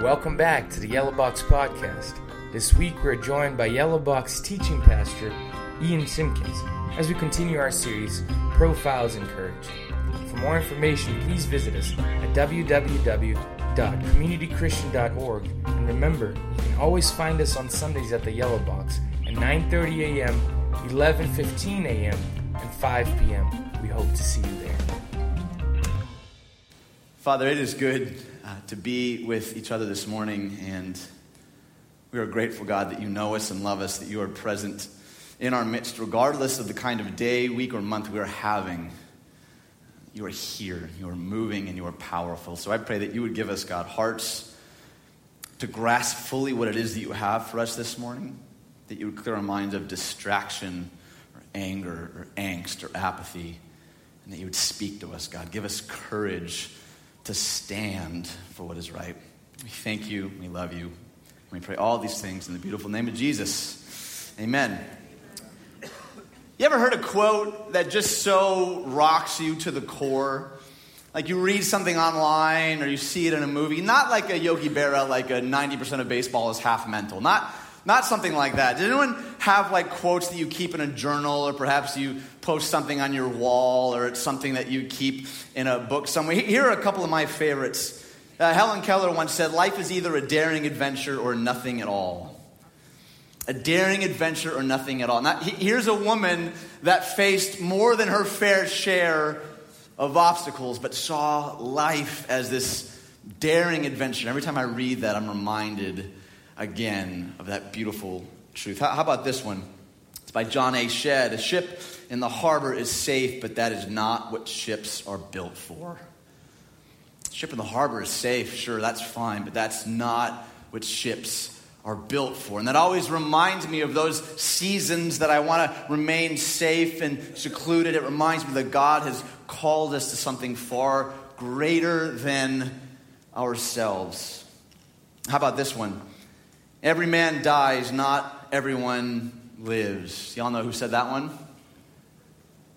Welcome back to the Yellow Box Podcast. This week we're joined by Yellow Box teaching pastor Ian Simpkins as we continue our series, Profiles in Courage. For more information, please visit us at www.communitychristian.org. And remember, you can always find us on Sundays at the Yellow Box at 9:30 a.m., 11:15 a.m., and 5 p.m. We hope to see you there. Father, it is good uh, to be with each other this morning, and we are grateful, God, that you know us and love us, that you are present in our midst, regardless of the kind of day, week, or month we are having. You are here, you are moving, and you are powerful. So I pray that you would give us, God, hearts to grasp fully what it is that you have for us this morning, that you would clear our minds of distraction or anger or angst or apathy, and that you would speak to us, God. Give us courage to stand for what is right. We thank you. We love you. We pray all these things in the beautiful name of Jesus. Amen. You ever heard a quote that just so rocks you to the core? Like you read something online or you see it in a movie, not like a Yogi Berra, like a 90% of baseball is half mental. Not, not something like that. Did anyone have like quotes that you keep in a journal or perhaps you post something on your wall or it's something that you keep in a book somewhere? Here are a couple of my favorites. Uh, Helen Keller once said, Life is either a daring adventure or nothing at all. A daring adventure or nothing at all. Now, here's a woman that faced more than her fair share of obstacles, but saw life as this daring adventure. Every time I read that, I'm reminded again of that beautiful truth. How, about this one? It's by John A. Shedd. A ship in the harbor is safe, but that is not what ships are built for. Ship in the harbor is safe, sure, that's fine, but that's not what ships are built for. And that always reminds me of those seasons that I want to remain safe and secluded. It reminds me that God has called us to something far greater than ourselves. How about this one? Every man dies, not everyone lives. Y'all know who said that one?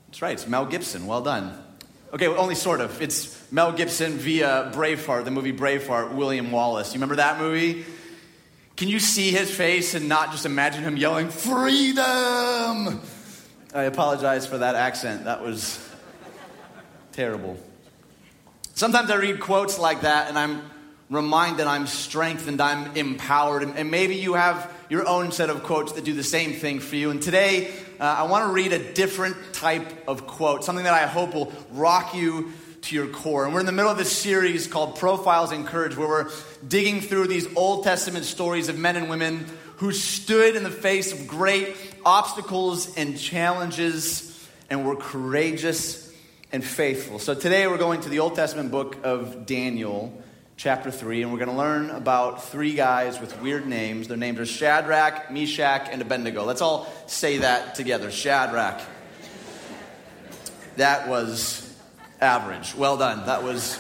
That's right, it's Mel Gibson. Well done. Okay, well, only sort of. It's Mel Gibson via Braveheart, the movie Braveheart, William Wallace. You remember that movie? Can you see his face and not just imagine him yelling, Freedom! I apologize for that accent. That was terrible. Sometimes I read quotes like that and I'm reminded I'm strengthened, I'm empowered. And maybe you have your own set of quotes that do the same thing for you. And today, uh, I want to read a different type of quote, something that I hope will rock you to your core. And we're in the middle of this series called Profiles in Courage, where we're digging through these Old Testament stories of men and women who stood in the face of great obstacles and challenges and were courageous and faithful. So today we're going to the Old Testament book of Daniel, chapter 3, and we're going to learn about three guys with weird names. Their names are Shadrach, Meshach, and Abednego. Let's all say that together Shadrach. That was average. Well done. That was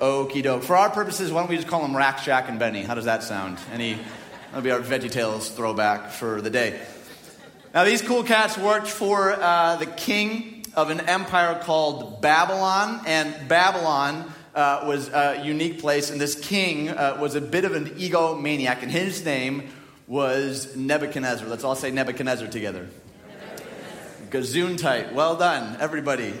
okie doke. For our purposes, why don't we just call them Rack, Shack, and Benny? How does that sound? Any, that'll be our Veggie Tales throwback for the day. Now, these cool cats worked for uh, the king of an empire called Babylon, and Babylon uh, was a unique place, and this king uh, was a bit of an egomaniac, and his name was Nebuchadnezzar. Let's all say Nebuchadnezzar together. Gesundheit. Well done, everybody.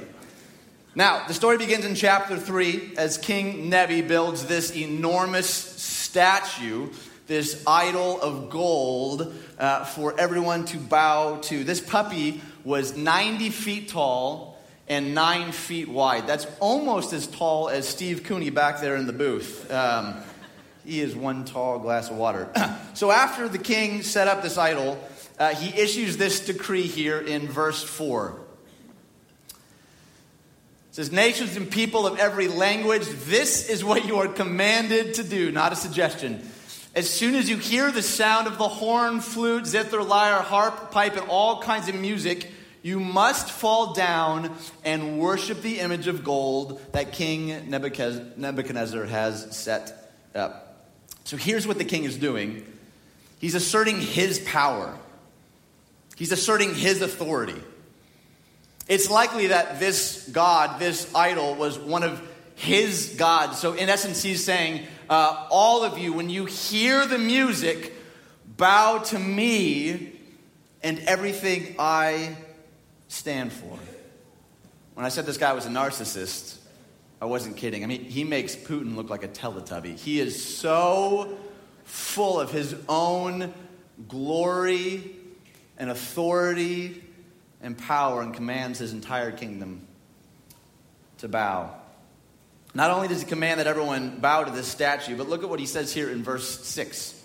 Now, the story begins in chapter 3 as King Nebi builds this enormous statue, this idol of gold, uh, for everyone to bow to. This puppy was 90 feet tall and 9 feet wide. That's almost as tall as Steve Cooney back there in the booth. Um, he is one tall glass of water. so, after the king set up this idol, uh, he issues this decree here in verse 4. It says, Nations and people of every language, this is what you are commanded to do, not a suggestion. As soon as you hear the sound of the horn, flute, zither, lyre, harp, pipe, and all kinds of music, you must fall down and worship the image of gold that King Nebuchadnezzar has set up. So here's what the king is doing he's asserting his power, he's asserting his authority. It's likely that this God, this idol, was one of his gods. So, in essence, he's saying, uh, all of you, when you hear the music, bow to me and everything I stand for. When I said this guy was a narcissist, I wasn't kidding. I mean, he makes Putin look like a Teletubby. He is so full of his own glory and authority and power and commands his entire kingdom to bow. Not only does he command that everyone bow to this statue, but look at what he says here in verse 6.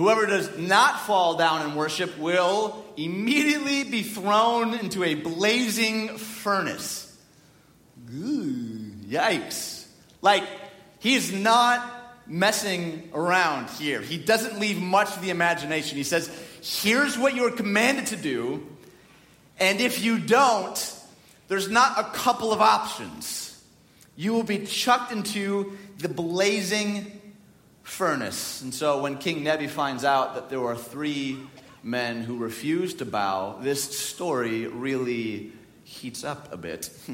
Whoever does not fall down and worship will immediately be thrown into a blazing furnace. Ooh, yikes. Like, he's not messing around here. He doesn't leave much to the imagination. He says, Here's what you're commanded to do, and if you don't, there's not a couple of options. You will be chucked into the blazing furnace. And so when King Nebi finds out that there were three men who refused to bow, this story really heats up a bit.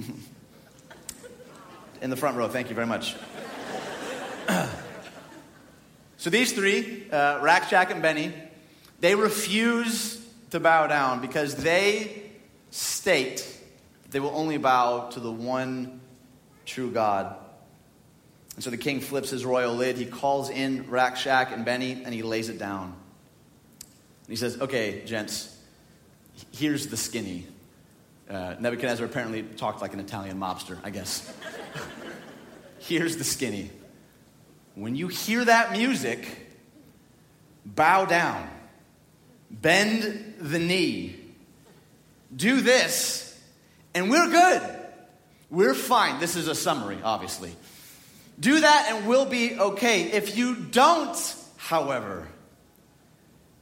In the front row, thank you very much. so these three, uh, Rack Shack and Benny, they refuse to bow down because they state they will only bow to the one true God. And so the king flips his royal lid. He calls in Rack Shack and Benny and he lays it down. And he says, Okay, gents, here's the skinny. Uh, Nebuchadnezzar apparently talked like an Italian mobster, I guess. here's the skinny. When you hear that music, bow down, bend the knee, do this, and we're good. We're fine. This is a summary, obviously. Do that and we'll be okay. If you don't, however,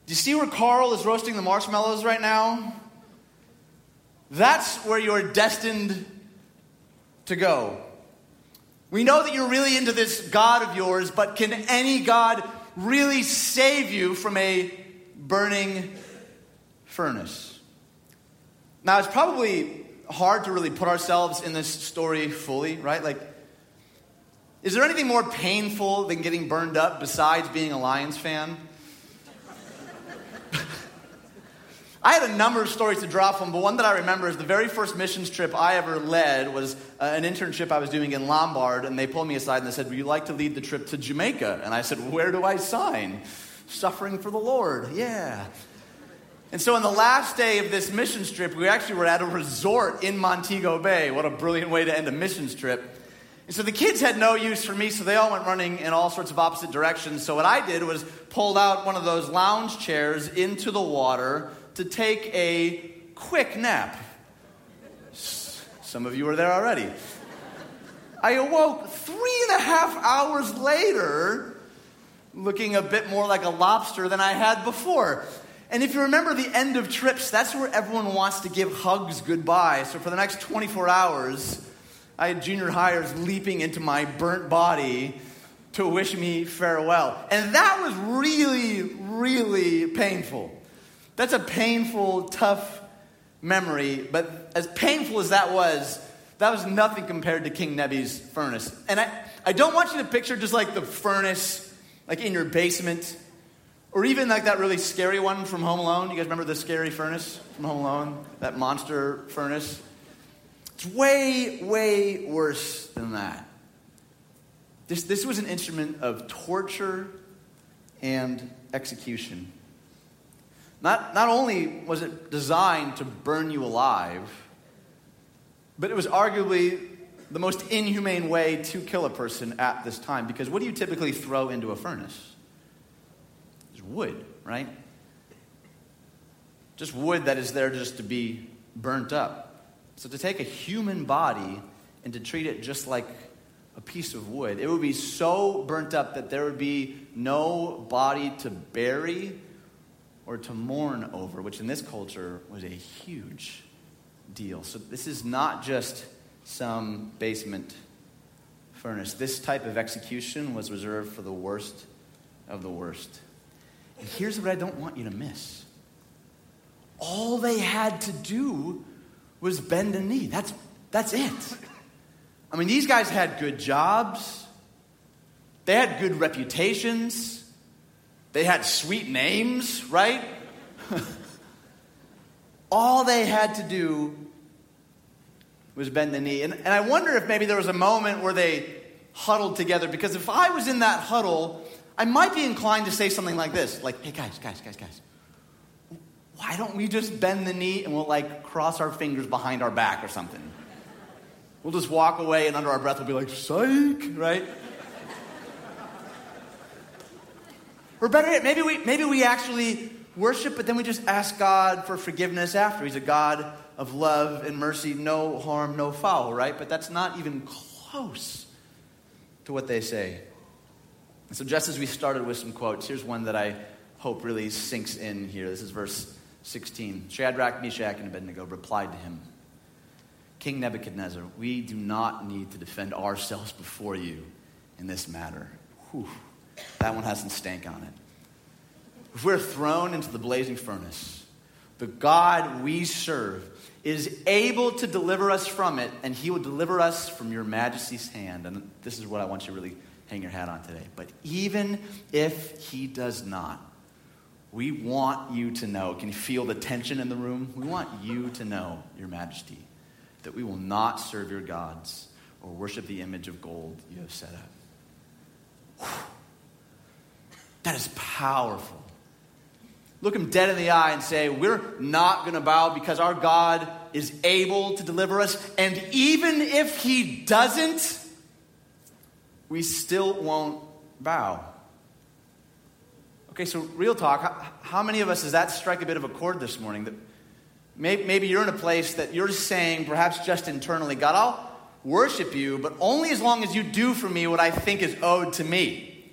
do you see where Carl is roasting the marshmallows right now? That's where you're destined to go. We know that you're really into this God of yours, but can any God really save you from a burning furnace? Now, it's probably hard to really put ourselves in this story fully, right? Like, is there anything more painful than getting burned up besides being a Lions fan? I had a number of stories to draw from, but one that I remember is the very first missions trip I ever led was uh, an internship I was doing in Lombard, and they pulled me aside and they said, Would you like to lead the trip to Jamaica? And I said, Where do I sign? Suffering for the Lord, yeah. And so, on the last day of this missions trip, we actually were at a resort in Montego Bay. What a brilliant way to end a missions trip. And so the kids had no use for me, so they all went running in all sorts of opposite directions. So what I did was pulled out one of those lounge chairs into the water to take a quick nap. Some of you are there already. I awoke three and a half hours later, looking a bit more like a lobster than I had before. And if you remember the end of trips, that's where everyone wants to give hugs goodbye. So for the next 24 hours, I had junior hires leaping into my burnt body to wish me farewell. And that was really, really painful. That's a painful, tough memory, but as painful as that was, that was nothing compared to King Nebi's furnace. And I, I don't want you to picture just like the furnace, like in your basement, or even like that really scary one from Home Alone. You guys remember the scary furnace from Home Alone? That monster furnace? It's way, way worse than that. This, this was an instrument of torture and execution. Not, not only was it designed to burn you alive, but it was arguably the most inhumane way to kill a person at this time. Because what do you typically throw into a furnace? It's wood, right? Just wood that is there just to be burnt up. So to take a human body and to treat it just like a piece of wood, it would be so burnt up that there would be no body to bury or to mourn over, which in this culture was a huge deal. So this is not just some basement furnace. This type of execution was reserved for the worst of the worst. And here's what I don't want you to miss. All they had to do was bend a knee. That's, that's it. I mean, these guys had good jobs. They had good reputations. They had sweet names, right? All they had to do was bend the knee. And, and I wonder if maybe there was a moment where they huddled together, because if I was in that huddle, I might be inclined to say something like this like, hey, guys, guys, guys, guys, why don't we just bend the knee and we'll like cross our fingers behind our back or something? We'll just walk away and under our breath we'll be like, psych, right? or better yet, maybe we, maybe we actually worship, but then we just ask God for forgiveness after. He's a God of love and mercy, no harm, no foul, right? But that's not even close to what they say. So, just as we started with some quotes, here's one that I hope really sinks in here. This is verse 16. Shadrach, Meshach, and Abednego replied to him King Nebuchadnezzar, we do not need to defend ourselves before you in this matter. Whew, that one has some stank on it. If we're thrown into the blazing furnace, the God we serve is able to deliver us from it, and he will deliver us from your majesty's hand. And this is what I want you to really hang your hat on today. But even if he does not, we want you to know. Can you feel the tension in the room? We want you to know, Your Majesty, that we will not serve your gods or worship the image of gold you have set up. That is powerful look him dead in the eye and say, We're not going to bow because our God is able to deliver us. And even if he doesn't, we still won't bow. Okay, so real talk, how, many of us does that strike a bit of a chord this morning? That maybe, you're in a place that you're saying, perhaps just internally, God, I'll worship you, but only as long as you do for me what I think is owed to me.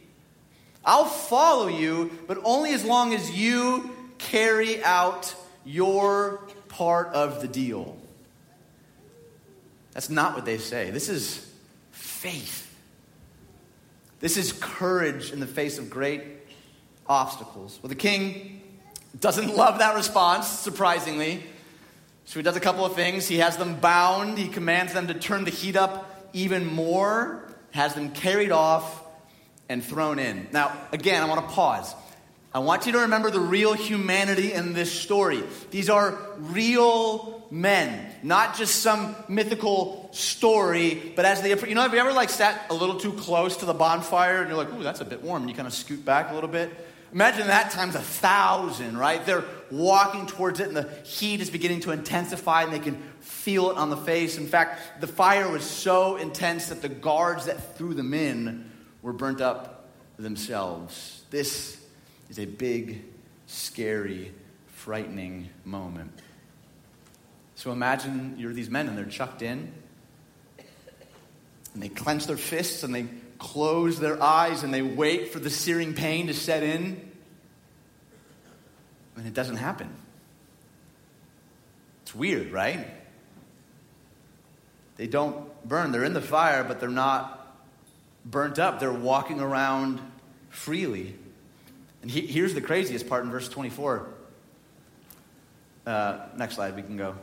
I'll follow you, but only as long as you carry out your part of the deal. That's not what they say. This is faith. This is courage in the face of great obstacles. Well, the king doesn't love that response, surprisingly. So he does a couple of things. He has them bound, he commands them to turn the heat up even more, has them carried off and thrown in. Now, again, I want to pause. I want you to remember the real humanity in this story. These are real men, not just some mythical story, but as they, you know, have you ever like sat a little too close to the bonfire and you're like, ooh, that's a bit warm, and you kind of scoot back a little bit? Imagine that times a thousand, right? They're walking towards it and the heat is beginning to intensify and they can feel it on the face. In fact, the fire was so intense that the guards that threw them in were burnt up themselves. This is a big, scary, frightening moment. So imagine you're these men and they're chucked in, and they clench their fists and they close their eyes and they wait for the searing pain to set in. And it doesn't happen. It's weird, right? They don't burn. They're in the fire, but they're not burnt up. They're walking around freely. And he, here's the craziest part in verse 24. Uh, next slide, we can go.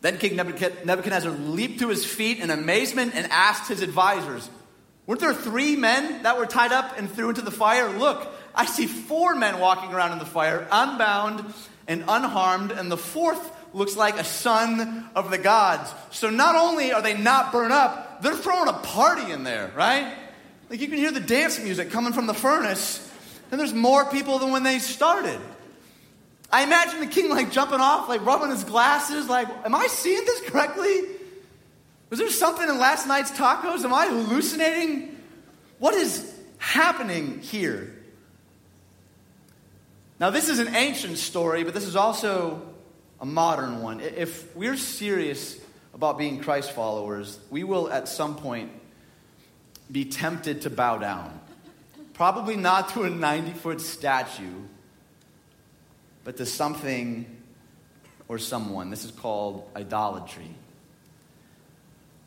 Then King Nebuchadnezzar leaped to his feet in amazement and asked his advisors, Weren't there three men that were tied up and threw into the fire? Look, I see four men walking around in the fire, unbound and unharmed, and the fourth looks like a son of the gods. So not only are they not burned up, they're throwing a party in there, right? Like you can hear the dance music coming from the furnace, and there's more people than when they started. I imagine the king like jumping off, like rubbing his glasses, like, am I seeing this correctly? Was there something in last night's tacos? Am I hallucinating? What is happening here? Now, this is an ancient story, but this is also a modern one. If we're serious about being Christ followers, we will at some point be tempted to bow down. Probably not to a 90 foot statue, but to something or someone. This is called idolatry.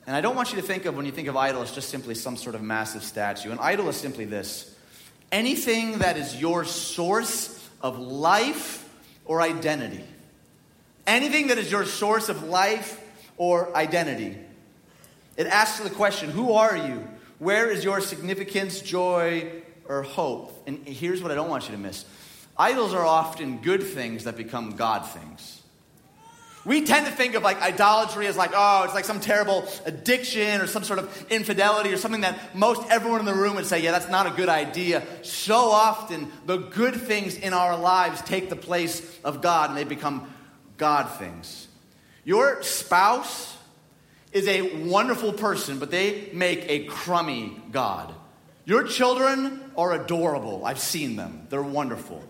And I don't want you to think of when you think of idol as just simply some sort of massive statue. An idol is simply this anything that is your source of life or identity. Anything that is your source of life or identity. It asks the question who are you? Where is your significance, joy, or hope? And here's what I don't want you to miss idols are often good things that become God things. We tend to think of like idolatry as like, oh, it's like some terrible addiction or some sort of infidelity or something that most everyone in the room would say, yeah, that's not a good idea. So often, the good things in our lives take the place of God and they become God things. Your spouse is a wonderful person, but they make a crummy God. Your children are adorable. I've seen them, they're wonderful.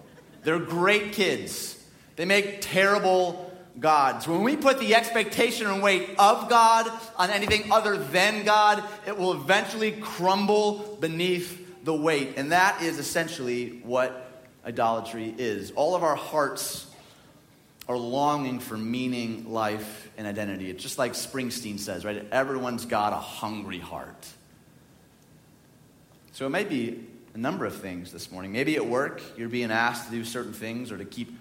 They're great kids. They make terrible gods. When we put the expectation and weight of God on anything other than God, it will eventually crumble beneath the weight. And that is essentially what idolatry is. All of our hearts are longing for meaning, life, and identity. It's just like Springsteen says, right? Everyone's got a hungry heart. So it may be a number of things this morning. Maybe at work, you're being asked to do certain things or to keep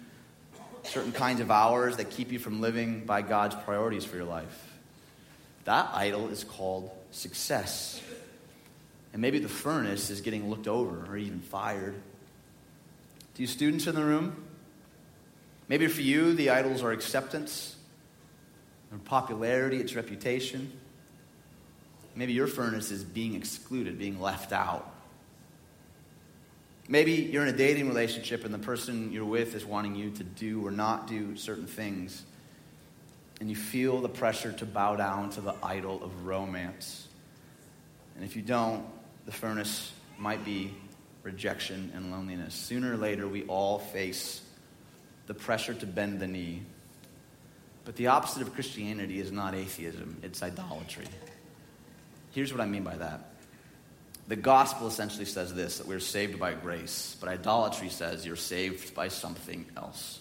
certain kinds of hours that keep you from living by God's priorities for your life. That idol is called success. And maybe the furnace is getting looked over or even fired. Do you students in the room? Maybe for you, the idols are acceptance, or popularity, its reputation. Maybe your furnace is being excluded, being left out. Maybe you're in a dating relationship and the person you're with is wanting you to do or not do certain things. And you feel the pressure to bow down to the idol of romance. And if you don't, the furnace might be rejection and loneliness. Sooner or later, we all face the pressure to bend the knee. But the opposite of Christianity is not atheism, it's idolatry. Here's what I mean by that the gospel essentially says this that we're saved by grace, but idolatry says you're saved by something else.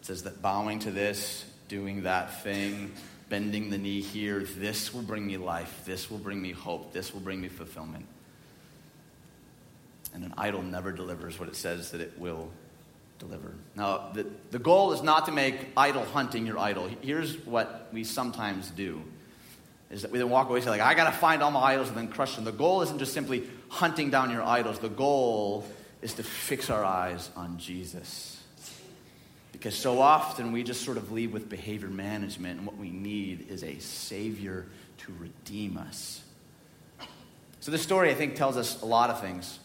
It says that bowing to this, doing that thing, bending the knee here, this will bring me life, this will bring me hope, this will bring me fulfillment. And an idol never delivers what it says that it will deliver. Now, the, the goal is not to make idol hunting your idol. Here's what we sometimes do is that we then walk away and say, like, I got to find all my idols and then crush them. The goal isn't just simply hunting down your idols. The goal is to fix our eyes on Jesus. Because so often we just sort of leave with behavior management, and what we need is a Savior to redeem us. So, this story, I think, tells us a lot of things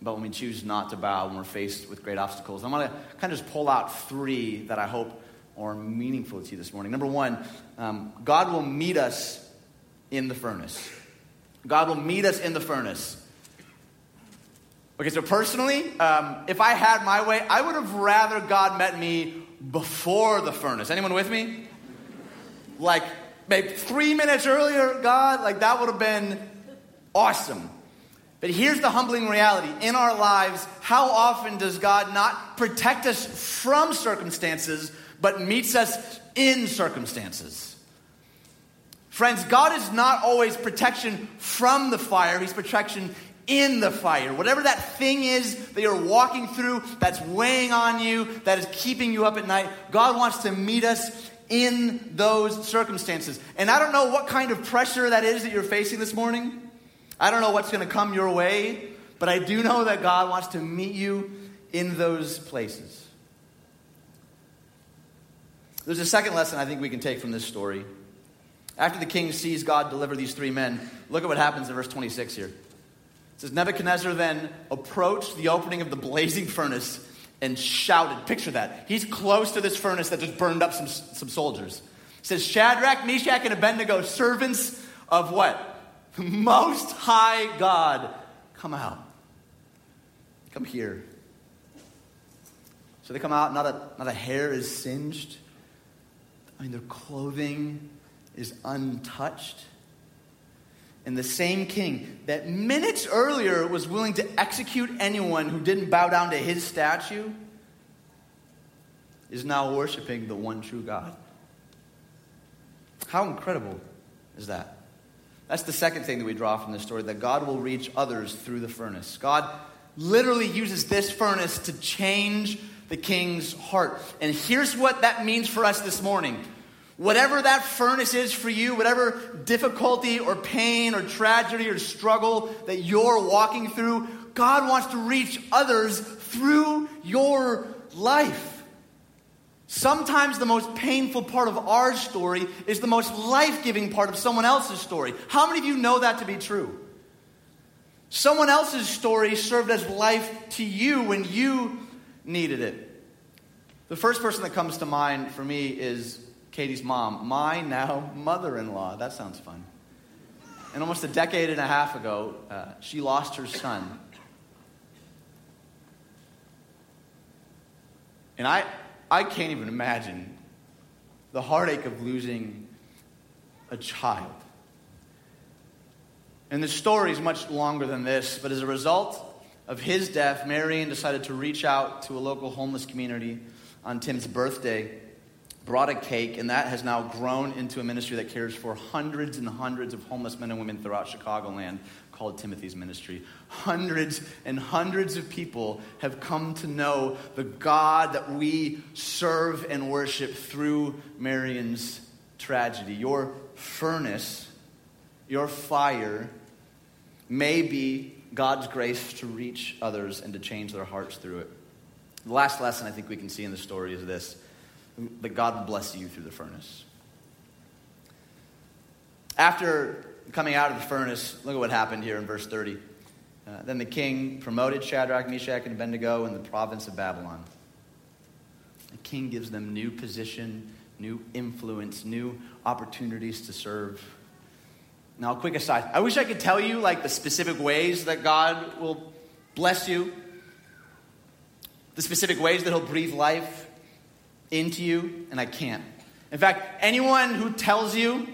about when we choose not to bow when we're faced with great obstacles. I'm going to kind of just pull out three that I hope are meaningful to you this morning. Number one, um, God will meet us in the furnace. God will meet us in the furnace. Okay, so personally, um, if I had my way, I would have rather God met me before the furnace. Anyone with me? Like, maybe three minutes earlier, God, like that would have been awesome. But here's the humbling reality in our lives how often does God not protect us from circumstances, but meets us in circumstances? Friends, God is not always protection from the fire, He's protection in the fire. Whatever that thing is that you're walking through, that's weighing on you, that is keeping you up at night, God wants to meet us in those circumstances. And I don't know what kind of pressure that is that you're facing this morning. I don't know what's going to come your way, but I do know that God wants to meet you in those places. There's a second lesson I think we can take from this story. After the king sees God deliver these three men, look at what happens in verse 26 here. It says, Nebuchadnezzar then approached the opening of the blazing furnace and shouted. Picture that. He's close to this furnace that just burned up some, some soldiers. It says, Shadrach, Meshach, and Abednego, servants of what? The most High God, come out. Come here. So they come out, not a, not a hair is singed. I mean, their clothing is untouched. And the same king that minutes earlier was willing to execute anyone who didn't bow down to his statue is now worshiping the one true God. How incredible is that? That's the second thing that we draw from this story that God will reach others through the furnace. God literally uses this furnace to change the king's heart. And here's what that means for us this morning Whatever that furnace is for you, whatever difficulty or pain or tragedy or struggle that you're walking through, God wants to reach others through your life. Sometimes the most painful part of our story is the most life giving part of someone else's story. How many of you know that to be true? Someone else's story served as life to you when you needed it. The first person that comes to mind for me is Katie's mom, my now mother in law. That sounds fun. And almost a decade and a half ago, uh, she lost her son. And I, I can't even imagine the heartache of losing a child. And the story is much longer than this, but as a result of his death, Marion decided to reach out to a local homeless community on Tim's birthday, brought a cake, and that has now grown into a ministry that cares for hundreds and hundreds of homeless men and women throughout Chicagoland called Timothy's Ministry. Hundreds and hundreds of people have come to know the God that we serve and worship through Marion's tragedy. Your furnace, your fire, may be God's grace to reach others and to change their hearts through it. The last lesson I think we can see in the story is this that God will bless you through the furnace. After coming out of the furnace, look at what happened here in verse 30. Uh, then the king promoted Shadrach, Meshach, and Abednego in the province of Babylon. The king gives them new position, new influence, new opportunities to serve. Now, quick aside. I wish I could tell you like the specific ways that God will bless you, the specific ways that He'll breathe life into you, and I can't. In fact, anyone who tells you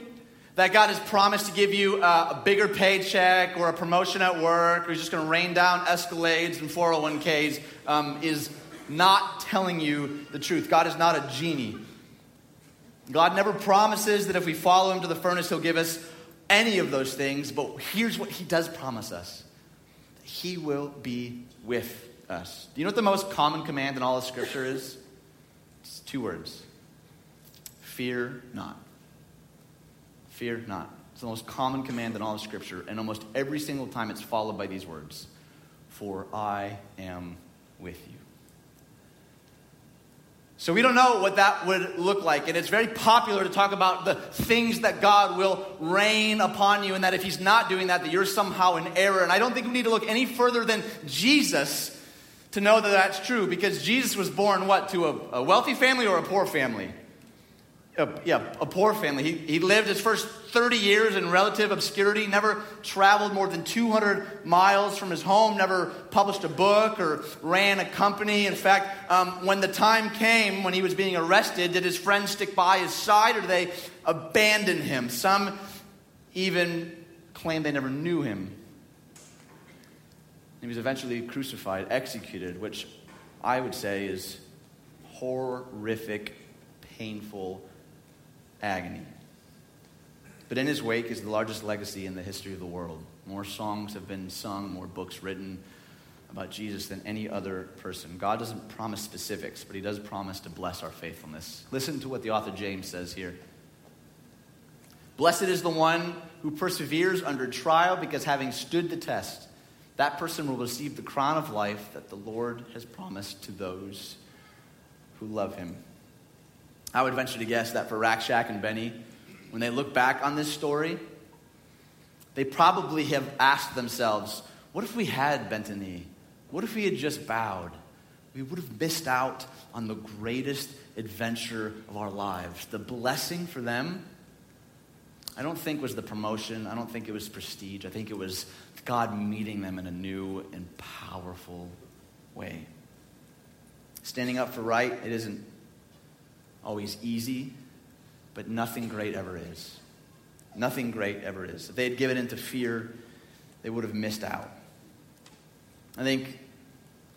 that God has promised to give you a, a bigger paycheck or a promotion at work or He's just going to rain down Escalades and 401ks um, is not telling you the truth. God is not a genie. God never promises that if we follow Him to the furnace, He'll give us any of those things, but here's what he does promise us He will be with us. Do you know what the most common command in all of Scripture is? It's two words Fear not. Fear not. It's the most common command in all of Scripture, and almost every single time it's followed by these words For I am with you. So we don't know what that would look like. And it's very popular to talk about the things that God will rain upon you, and that if He's not doing that, that you're somehow in error. And I don't think we need to look any further than Jesus to know that that's true, because Jesus was born, what, to a, a wealthy family or a poor family? a, yeah, a poor family. He, he lived his first 30 years in relative obscurity, never traveled more than 200 miles from his home, never published a book or ran a company. In fact, um, when the time came when he was being arrested, did his friends stick by his side or did they abandon him? Some even claim they never knew him. He was eventually crucified, executed, which I would say is horrific, painful agony. But in his wake is the largest legacy in the history of the world. More songs have been sung, more books written about Jesus than any other person. God doesn't promise specifics, but he does promise to bless our faithfulness. Listen to what the author James says here. Blessed is the one who perseveres under trial, because having stood the test, that person will receive the crown of life that the Lord has promised to those who love him. I would venture to guess that for Rack Shack and Benny, when they look back on this story, they probably have asked themselves, what if we had bent a knee? What if we had just bowed? We would have missed out on the greatest adventure of our lives. The blessing for them, I don't think it was the promotion. I don't think it was prestige. I think it was God meeting them in a new and powerful way. Standing up for right, it isn't always easy, but nothing great ever is. Nothing great ever is. If they had given in to fear, they would have missed out. I think,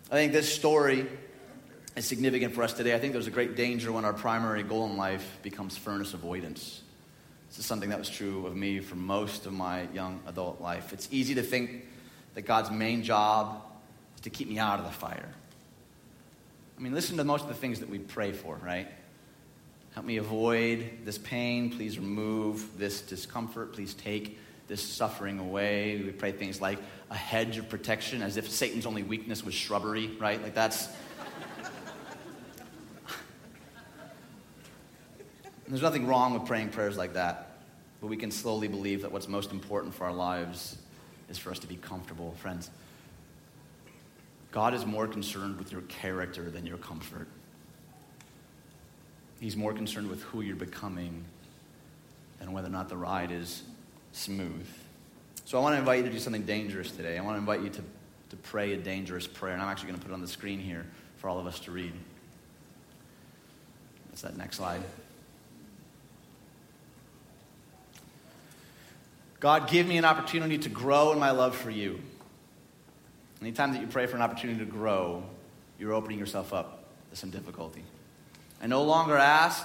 I think this story is significant for us today. I think there's a great danger when our primary goal in life becomes furnace avoidance. This is something that was true of me for most of my young adult life. It's easy to think that God's main job is to keep me out of the fire. I mean, listen to most of the things that we pray for, right? Help me avoid this pain. Please remove this discomfort. Please take this suffering away. We pray things like a hedge of protection, as if Satan's only weakness was shrubbery, right? Like that's. There's nothing wrong with praying prayers like that, but we can slowly believe that what's most important for our lives is for us to be comfortable. Friends, God is more concerned with your character than your comfort. He's more concerned with who you're becoming than whether or not the ride is smooth. So I want to invite you to do something dangerous today. I want to invite you to, to pray a dangerous prayer. And I'm actually going to put it on the screen here for all of us to read. That's that next slide. God, give me an opportunity to grow in my love for you. Anytime that you pray for an opportunity to grow, you're opening yourself up to some difficulty. I no longer ask,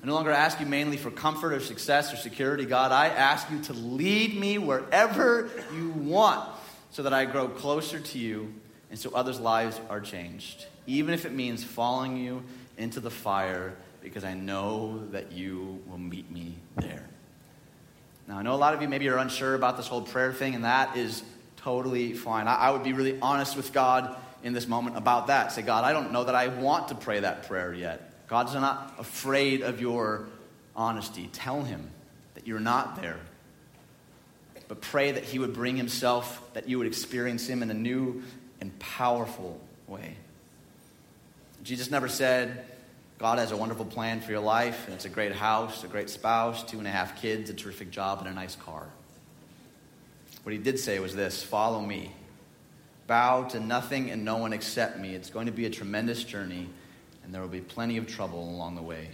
I no longer ask you mainly for comfort or success or security, God. I ask you to lead me wherever you want so that I grow closer to you and so others' lives are changed. Even if it means following you into the fire because I know that you will meet me there. Now, I know a lot of you maybe are unsure about this whole prayer thing, and that is totally fine. I, I would be really honest with God in this moment about that. Say, God, I don't know that I want to pray that prayer yet. God's not afraid of your honesty. Tell him that you're not there. But pray that he would bring himself, that you would experience him in a new and powerful way. Jesus never said, God has a wonderful plan for your life, and it's a great house, a great spouse, two and a half kids, a terrific job, and a nice car. What he did say was this follow me. Bow to nothing and no one except me. It's going to be a tremendous journey and there will be plenty of trouble along the way.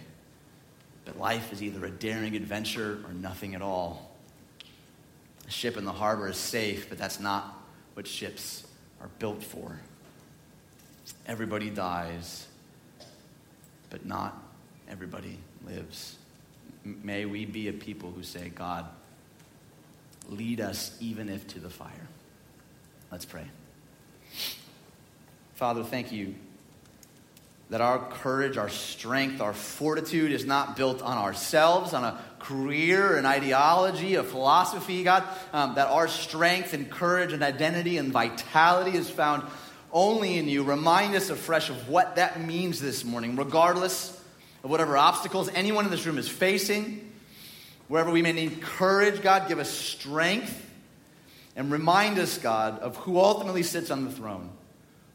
But life is either a daring adventure or nothing at all. A ship in the harbor is safe, but that's not what ships are built for. Everybody dies, but not everybody lives. May we be a people who say, God, lead us even if to the fire. Let's pray. Father, thank you that our courage, our strength, our fortitude is not built on ourselves, on a career, an ideology, a philosophy, God. Um, that our strength and courage and identity and vitality is found only in you. Remind us afresh of what that means this morning, regardless of whatever obstacles anyone in this room is facing. Wherever we may need courage, God, give us strength. And remind us, God, of who ultimately sits on the throne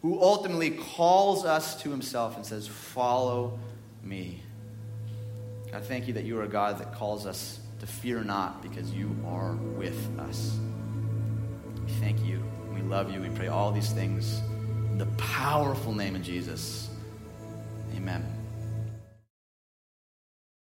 who ultimately calls us to himself and says, Follow me. God, thank you that you are a God that calls us to fear not because you are with us. We thank you. We love you. We pray all these things in the powerful name of Jesus. Amen.